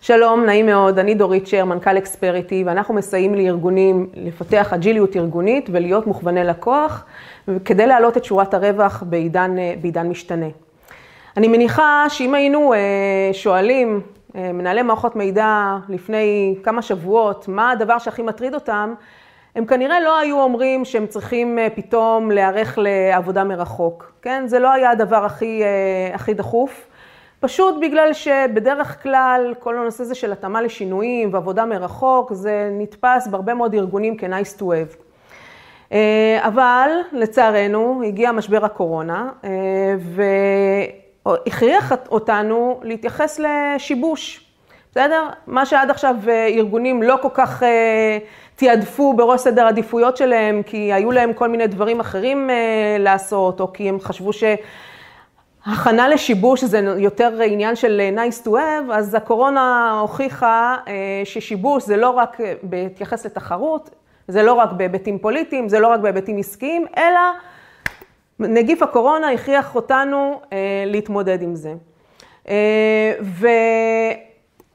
שלום, נעים מאוד, אני דורית שר, מנכ"ל אקספריטי, ואנחנו מסייעים לארגונים לפתח אג'יליות ארגונית ולהיות מוכווני לקוח, כדי להעלות את שורת הרווח בעידן, בעידן משתנה. אני מניחה שאם היינו שואלים מנהלי מערכות מידע לפני כמה שבועות, מה הדבר שהכי מטריד אותם, הם כנראה לא היו אומרים שהם צריכים פתאום להיערך לעבודה מרחוק, כן? זה לא היה הדבר הכי, הכי דחוף. פשוט בגלל שבדרך כלל כל הנושא הזה של התאמה לשינויים ועבודה מרחוק, זה נתפס בהרבה מאוד ארגונים כ-nice to have. אבל לצערנו הגיע משבר הקורונה והכריח אותנו להתייחס לשיבוש, בסדר? מה שעד עכשיו ארגונים לא כל כך תיעדפו בראש סדר עדיפויות שלהם, כי היו להם כל מיני דברים אחרים לעשות, או כי הם חשבו ש... הכנה לשיבוש זה יותר עניין של nice to have, אז הקורונה הוכיחה ששיבוש זה לא רק בהתייחס לתחרות, זה לא רק בהיבטים פוליטיים, זה לא רק בהיבטים עסקיים, אלא נגיף הקורונה הכריח אותנו להתמודד עם זה.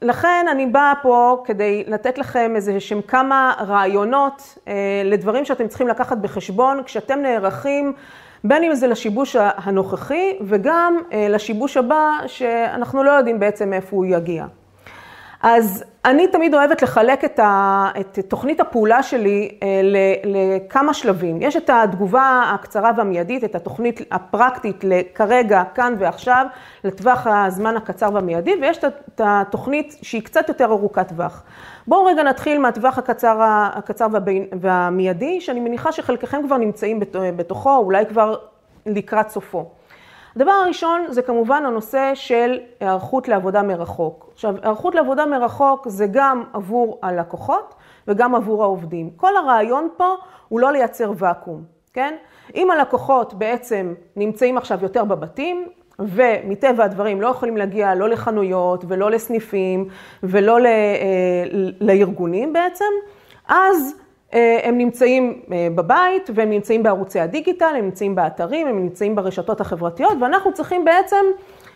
ולכן אני באה פה כדי לתת לכם איזה שהם כמה רעיונות לדברים שאתם צריכים לקחת בחשבון כשאתם נערכים בין אם זה לשיבוש הנוכחי וגם לשיבוש הבא שאנחנו לא יודעים בעצם מאיפה הוא יגיע. אז אני תמיד אוהבת לחלק את תוכנית הפעולה שלי לכמה שלבים. יש את התגובה הקצרה והמיידית, את התוכנית הפרקטית לכרגע, כאן ועכשיו, לטווח הזמן הקצר והמיידי, ויש את התוכנית שהיא קצת יותר ארוכת טווח. בואו רגע נתחיל מהטווח הקצר, הקצר והמיידי, שאני מניחה שחלקכם כבר נמצאים בתוכו, אולי כבר לקראת סופו. הדבר הראשון זה כמובן הנושא של היערכות לעבודה מרחוק. עכשיו, היערכות לעבודה מרחוק זה גם עבור הלקוחות וגם עבור העובדים. כל הרעיון פה הוא לא לייצר ואקום, כן? אם הלקוחות בעצם נמצאים עכשיו יותר בבתים, ומטבע הדברים לא יכולים להגיע לא לחנויות ולא לסניפים ולא לארגונים בעצם, אז הם נמצאים בבית והם נמצאים בערוצי הדיגיטל, הם נמצאים באתרים, הם נמצאים ברשתות החברתיות ואנחנו צריכים בעצם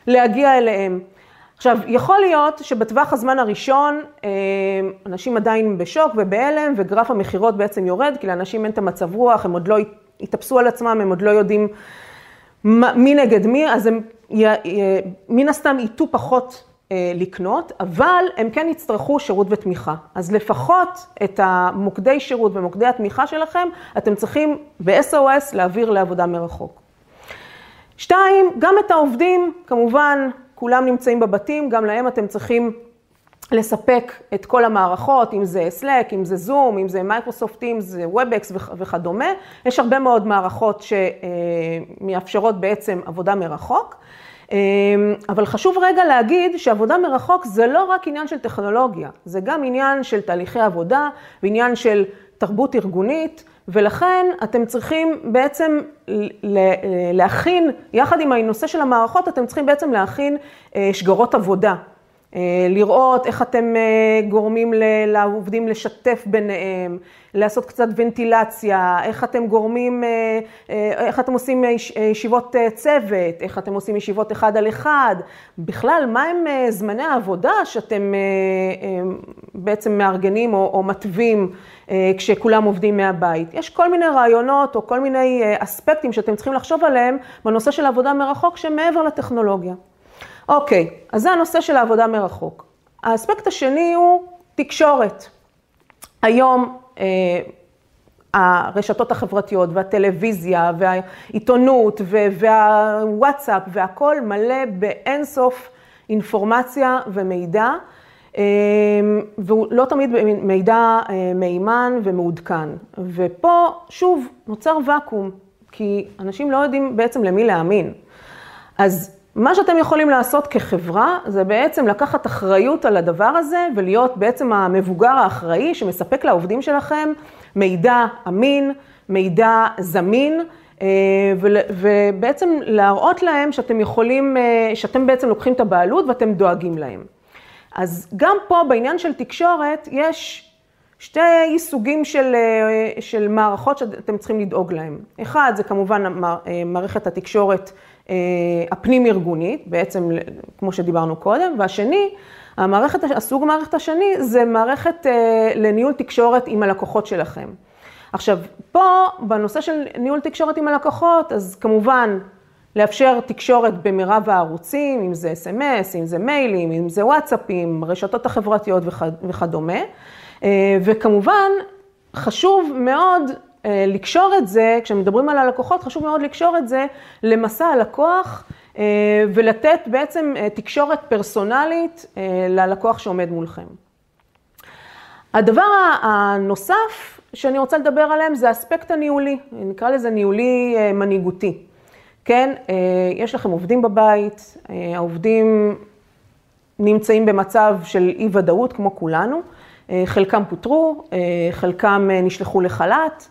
להגיע אליהם. עכשיו, יכול להיות שבטווח הזמן הראשון אנשים עדיין בשוק ובהלם וגרף המכירות בעצם יורד, כי לאנשים אין את המצב רוח, הם עוד לא התאפסו על עצמם, הם עוד לא יודעים מי נגד מי, אז הם מן הסתם ייטו פחות לקנות, אבל הם כן יצטרכו שירות ותמיכה. אז לפחות את המוקדי שירות ומוקדי התמיכה שלכם, אתם צריכים ב-SOS להעביר לעבודה מרחוק. שתיים, גם את העובדים, כמובן, כולם נמצאים בבתים, גם להם אתם צריכים לספק את כל המערכות, אם זה Slack, אם זה Zoom, אם זה Microsoft Teams, זה WebEx וכדומה. יש הרבה מאוד מערכות שמאפשרות בעצם עבודה מרחוק. אבל חשוב רגע להגיד שעבודה מרחוק זה לא רק עניין של טכנולוגיה, זה גם עניין של תהליכי עבודה ועניין של תרבות ארגונית, ולכן אתם צריכים בעצם להכין, יחד עם הנושא של המערכות, אתם צריכים בעצם להכין שגרות עבודה. לראות איך אתם גורמים לעובדים לשתף ביניהם, לעשות קצת ונטילציה, איך אתם גורמים, איך אתם עושים ישיבות צוות, איך אתם עושים ישיבות אחד על אחד, בכלל, מה הם זמני העבודה שאתם בעצם מארגנים או מתווים כשכולם עובדים מהבית. יש כל מיני רעיונות או כל מיני אספקטים שאתם צריכים לחשוב עליהם בנושא של עבודה מרחוק שמעבר לטכנולוגיה. אוקיי, אז זה הנושא של העבודה מרחוק. האספקט השני הוא תקשורת. היום הרשתות החברתיות והטלוויזיה והעיתונות והוואטסאפ והכל מלא באינסוף אינפורמציה ומידע, והוא לא תמיד מידע מהימן ומעודכן. ופה שוב נוצר ואקום, כי אנשים לא יודעים בעצם למי להאמין. אז מה שאתם יכולים לעשות כחברה, זה בעצם לקחת אחריות על הדבר הזה, ולהיות בעצם המבוגר האחראי שמספק לעובדים שלכם מידע אמין, מידע זמין, ובעצם להראות להם שאתם יכולים, שאתם בעצם לוקחים את הבעלות ואתם דואגים להם. אז גם פה בעניין של תקשורת, יש שתי סוגים של, של מערכות שאתם צריכים לדאוג להם. אחד, זה כמובן מערכת התקשורת הפנים ארגונית, בעצם כמו שדיברנו קודם, והשני, המערכת, הסוג המערכת השני זה מערכת לניהול תקשורת עם הלקוחות שלכם. עכשיו, פה, בנושא של ניהול תקשורת עם הלקוחות, אז כמובן, לאפשר תקשורת במרב הערוצים, אם זה אס.אם.אס, אם זה מיילים, אם זה וואטסאפים, רשתות החברתיות וכדומה. וכמובן, חשוב מאוד אה, לקשור את זה, כשמדברים על הלקוחות, חשוב מאוד לקשור את זה למסע הלקוח אה, ולתת בעצם אה, תקשורת פרסונלית ללקוח שעומד מולכם. הדבר הנוסף שאני רוצה לדבר עליהם זה האספקט הניהולי, נקרא לזה ניהולי מנהיגותי. כן, יש לכם עובדים בבית, העובדים נמצאים במצב של אי ודאות כמו כולנו, חלקם פוטרו, חלקם נשלחו לחל"ת.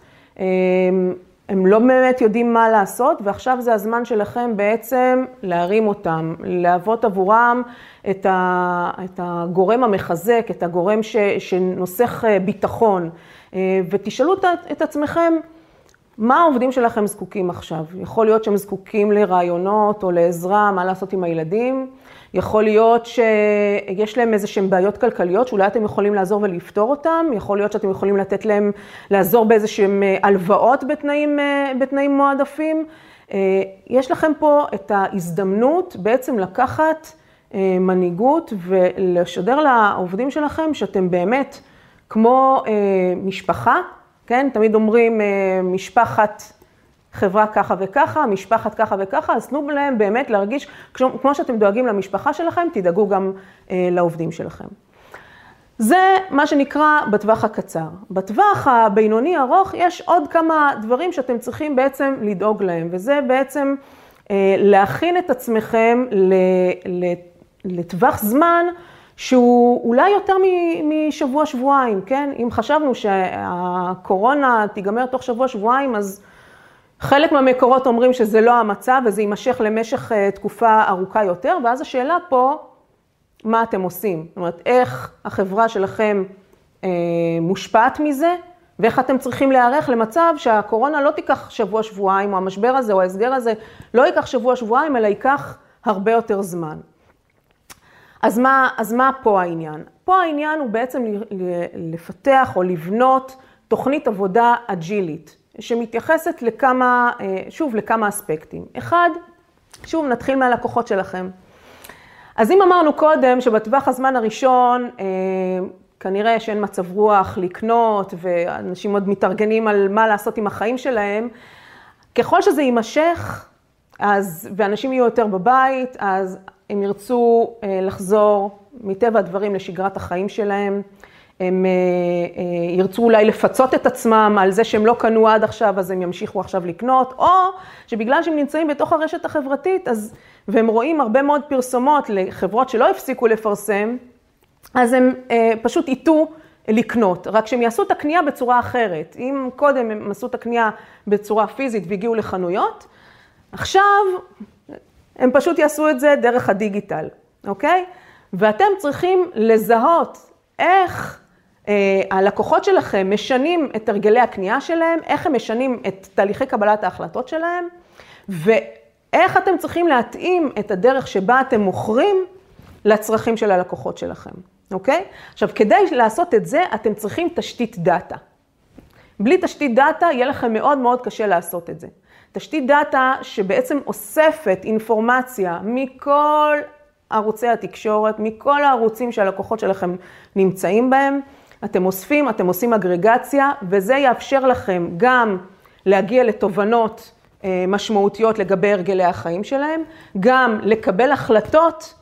הם לא באמת יודעים מה לעשות, ועכשיו זה הזמן שלכם בעצם להרים אותם, להוות עבורם את, ה, את הגורם המחזק, את הגורם ש, שנוסך אה, ביטחון, אה, ותשאלו את עצמכם, מה העובדים שלכם זקוקים עכשיו? יכול להיות שהם זקוקים לרעיונות או לעזרה, מה לעשות עם הילדים. יכול להיות שיש להם איזה שהן בעיות כלכליות, שאולי אתם יכולים לעזור ולפתור אותם. יכול להיות שאתם יכולים לתת להם, לעזור באיזה שהן אה, הלוואות בתנאים, אה, בתנאים מועדפים. אה, יש לכם פה את ההזדמנות בעצם לקחת מנהיגות ולשדר לעובדים שלכם שאתם באמת כמו משפחה, כן? תמיד אומרים משפחת חברה ככה וככה, משפחת ככה וככה, אז תנו להם באמת להרגיש, כמו שאתם דואגים למשפחה שלכם, תדאגו גם אה, לעובדים שלכם. זה מה שנקרא בטווח הקצר. בטווח הבינוני ארוך יש עוד כמה דברים שאתם צריכים בעצם לדאוג להם, וזה בעצם אה, להכין את עצמכם לטווח זמן שהוא אולי יותר משבוע-שבועיים, כן? אם חשבנו שהקורונה תיגמר תוך שבוע-שבועיים, אז חלק מהמקורות אומרים שזה לא המצב וזה יימשך למשך אה, תקופה ארוכה יותר, ואז השאלה פה, מה אתם עושים? זאת אומרת, איך החברה שלכם אה, מושפעת מזה, ואיך אתם צריכים להיערך למצב שהקורונה לא תיקח שבוע-שבועיים, או המשבר הזה או ההסגר הזה לא ייקח שבוע-שבועיים, אלא ייקח הרבה יותר זמן. אז מה, אז מה פה העניין? פה העניין הוא בעצם לפתח או לבנות תוכנית עבודה אג'ילית. שמתייחסת לכמה, אה, שוב, לכמה אספקטים. אחד, שוב, נתחיל מהלקוחות שלכם. אז אם אמרנו קודם שבטווח הזמן הראשון, אה, כנראה שאין מצב רוח לקנות, ואנשים עוד מתארגנים על מה לעשות עם החיים שלהם, ככל שזה יימשך, אז, ואנשים יהיו יותר בבית, אז הם ירצו אה, לחזור מטבע הדברים לשגרת החיים שלהם. הם אה, אה, ירצו אולי לפצות את עצמם על זה שהם לא קנו עד עכשיו, אז הם ימשיכו עכשיו לקנות, או שבגלל שהם נמצאים בתוך הרשת החברתית, אז, והם רואים הרבה מאוד פרסומות לחברות שלא הפסיקו לפרסם, אז הם אה, פשוט יטו לקנות, רק שהם יעשו את הקנייה בצורה אחרת. אם קודם הם עשו את הקנייה בצורה פיזית והגיעו לחנויות, עכשיו הם פשוט יעשו את זה דרך הדיגיטל, אוקיי? ואתם צריכים לזהות איך הלקוחות שלכם משנים את הרגלי הקנייה שלהם, איך הם משנים את תהליכי קבלת ההחלטות שלהם, ואיך אתם צריכים להתאים את הדרך שבה אתם מוכרים לצרכים של הלקוחות שלכם, אוקיי? עכשיו, כדי לעשות את זה, אתם צריכים תשתית דאטה. בלי תשתית דאטה, יהיה לכם מאוד מאוד קשה לעשות את זה. תשתית דאטה שבעצם אוספת אינפורמציה מכל ערוצי התקשורת, מכל הערוצים שהלקוחות שלכם נמצאים בהם. אתם אוספים, אתם עושים אגרגציה, וזה יאפשר לכם גם להגיע לתובנות אה, משמעותיות לגבי הרגלי החיים שלהם, גם לקבל החלטות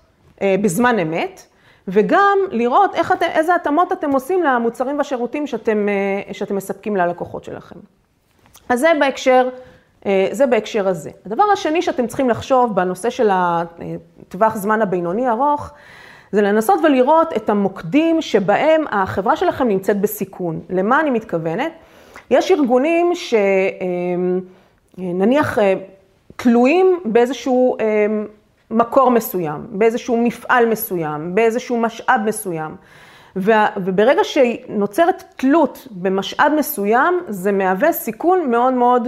אה, בזמן אמת, וגם לראות איך אתם, איזה התאמות אתם עושים למוצרים והשירותים שאתם, אה, שאתם מספקים ללקוחות שלכם. אז זה בהקשר, זה בהקשר הזה. הדבר השני שאתם צריכים לחשוב בנושא של הטווח זמן הבינוני ארוך, זה לנסות ולראות את המוקדים שבהם החברה שלכם נמצאת בסיכון. למה אני מתכוונת? יש ארגונים שנניח אה, תלויים באיזשהו אה, מקור מסוים, באיזשהו מפעל מסוים, באיזשהו משאב מסוים. וברגע שנוצרת תלות במשאב מסוים, זה מהווה סיכון מאוד מאוד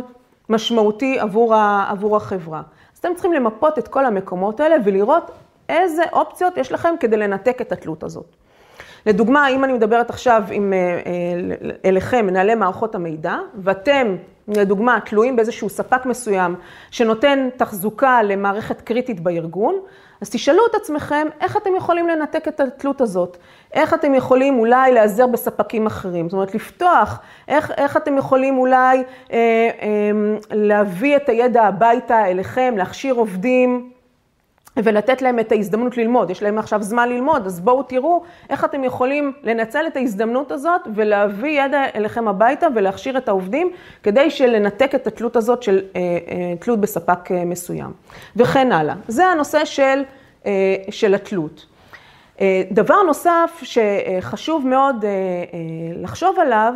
משמעותי עבור, החברה. אז אתם צריכים למפות את כל המקומות האלה ולראות איזה אופציות יש לכם כדי לנתק את התלות הזאת. לדוגמה, אם אני מדברת עכשיו עם, אליכם, מנהלי מערכות המידע, ואתם, לדוגמה, תלויים באיזשהו ספק מסוים שנותן תחזוקה למערכת קריטית בארגון, אז תשאלו את עצמכם איך אתם יכולים לנתק את התלות הזאת, איך אתם יכולים אולי להיעזר בספקים אחרים, זאת אומרת לפתוח, איך, איך אתם יכולים אולי אה, אה, להביא את הידע הביתה אליכם, להכשיר עובדים. ולתת להם את ההזדמנות ללמוד. יש להם עכשיו זמן ללמוד, אז בואו תראו איך אתם יכולים לנצל את ההזדמנות הזאת ולהביא ידע אליכם הביתה ולהכשיר את העובדים, כדי שלנתק את התלות הזאת של אה, אה, תלות בספק אה, מסוים. וכן הלאה. זה הנושא של, של התלות. דבר נוסף שחשוב מאוד לחשוב עליו,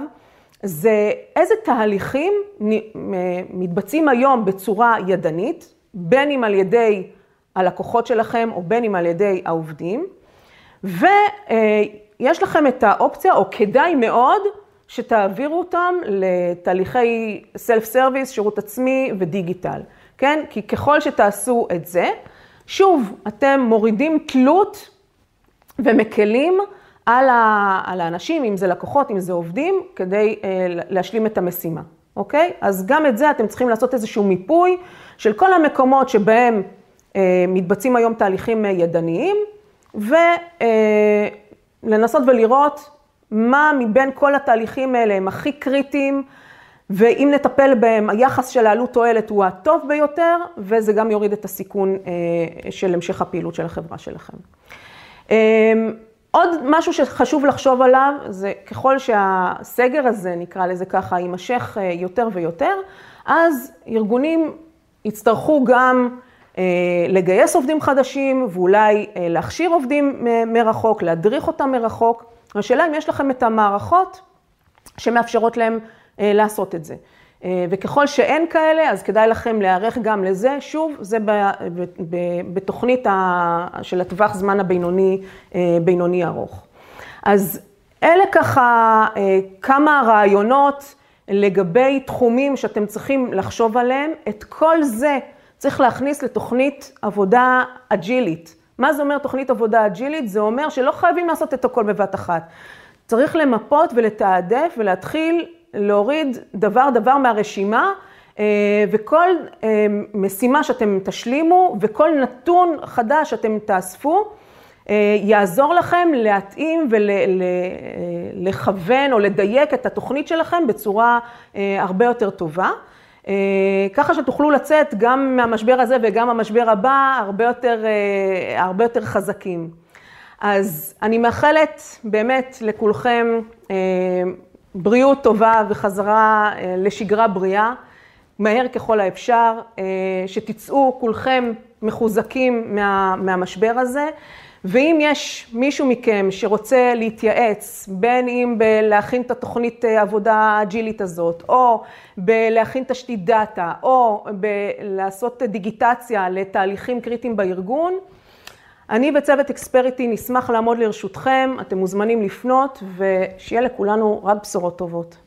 זה איזה תהליכים מתבצעים היום בצורה ידנית, בין אם על ידי הלקוחות שלכם, או בין אם על ידי העובדים, ויש לכם את האופציה, או כדאי מאוד, שתעבירו אותם לתהליכי סלף סרוויס, שירות עצמי ודיגיטל, כן? כי ככל שתעשו את זה, שוב, אתם מורידים תלות ומקלים על, ה, על האנשים, אם זה לקוחות, אם זה עובדים, כדי אה, להשלים את המשימה, אוקיי? אז גם את זה אתם צריכים לעשות איזשהו מיפוי של כל המקומות שבהם מתבצעים היום תהליכים אה, ידניים, ולנסות ולראות מה מבין כל התהליכים האלה הם הכי קריטיים, ואם נטפל בהם, היחס של העלות תועלת הוא הטוב ביותר, וזה גם יוריד את הסיכון אה, של המשך הפעילות של החברה שלכם. עוד משהו שחשוב לחשוב עליו, זה ככל שהסגר הזה, נקרא לזה ככה, יימשך יותר ויותר, אז ארגונים יצטרכו גם אה, לגייס עובדים חדשים ואולי אה, להכשיר עובדים מרחוק, להדריך אותם מרחוק. השאלה אם יש לכם את המערכות שמאפשרות להם אה, לעשות את זה. וככל שאין כאלה, אז כדאי לכם להיערך גם לזה. שוב, זה בתוכנית של הטווח זמן הבינוני, בינוני ארוך. אז אלה ככה כמה רעיונות לגבי תחומים שאתם צריכים לחשוב עליהם. את כל זה צריך להכניס לתוכנית עבודה אג'ילית. מה זה אומר תוכנית עבודה אג'ילית? זה אומר שלא חייבים לעשות את הכל בבת אחת. צריך למפות ולתעדף ולהתחיל להוריד דבר דבר מהרשימה, אה, וכל אה, משימה שאתם תשלימו וכל נתון חדש שאתם תאספו, אה, יעזור לכם להתאים ולכוון או לדייק את התוכנית שלכם בצורה הרבה יותר טובה. אה, ככה שתוכלו לצאת גם מהמשבר הזה וגם המשבר הבא הרבה יותר, אה, הרבה יותר חזקים. אז אני מאחלת באמת לכולכם אה, בריאות טובה וחזרה לשגרה בריאה, מהר ככל האפשר, שתצאו כולכם מחוזקים מה, מהמשבר הזה. ואם יש מישהו מכם שרוצה להתייעץ, בין אם בלהכין את התוכנית אה, עבודה האג'ילית הזאת, או בלהכין תשתית דאטה, או בלעשות דיגיטציה לתהליכים קריטיים בארגון, אני וצוות אקספריטי נשמח לעמוד לרשותכם, אתם מוזמנים לפנות, ושיהיה לכולנו רק בשורות טובות.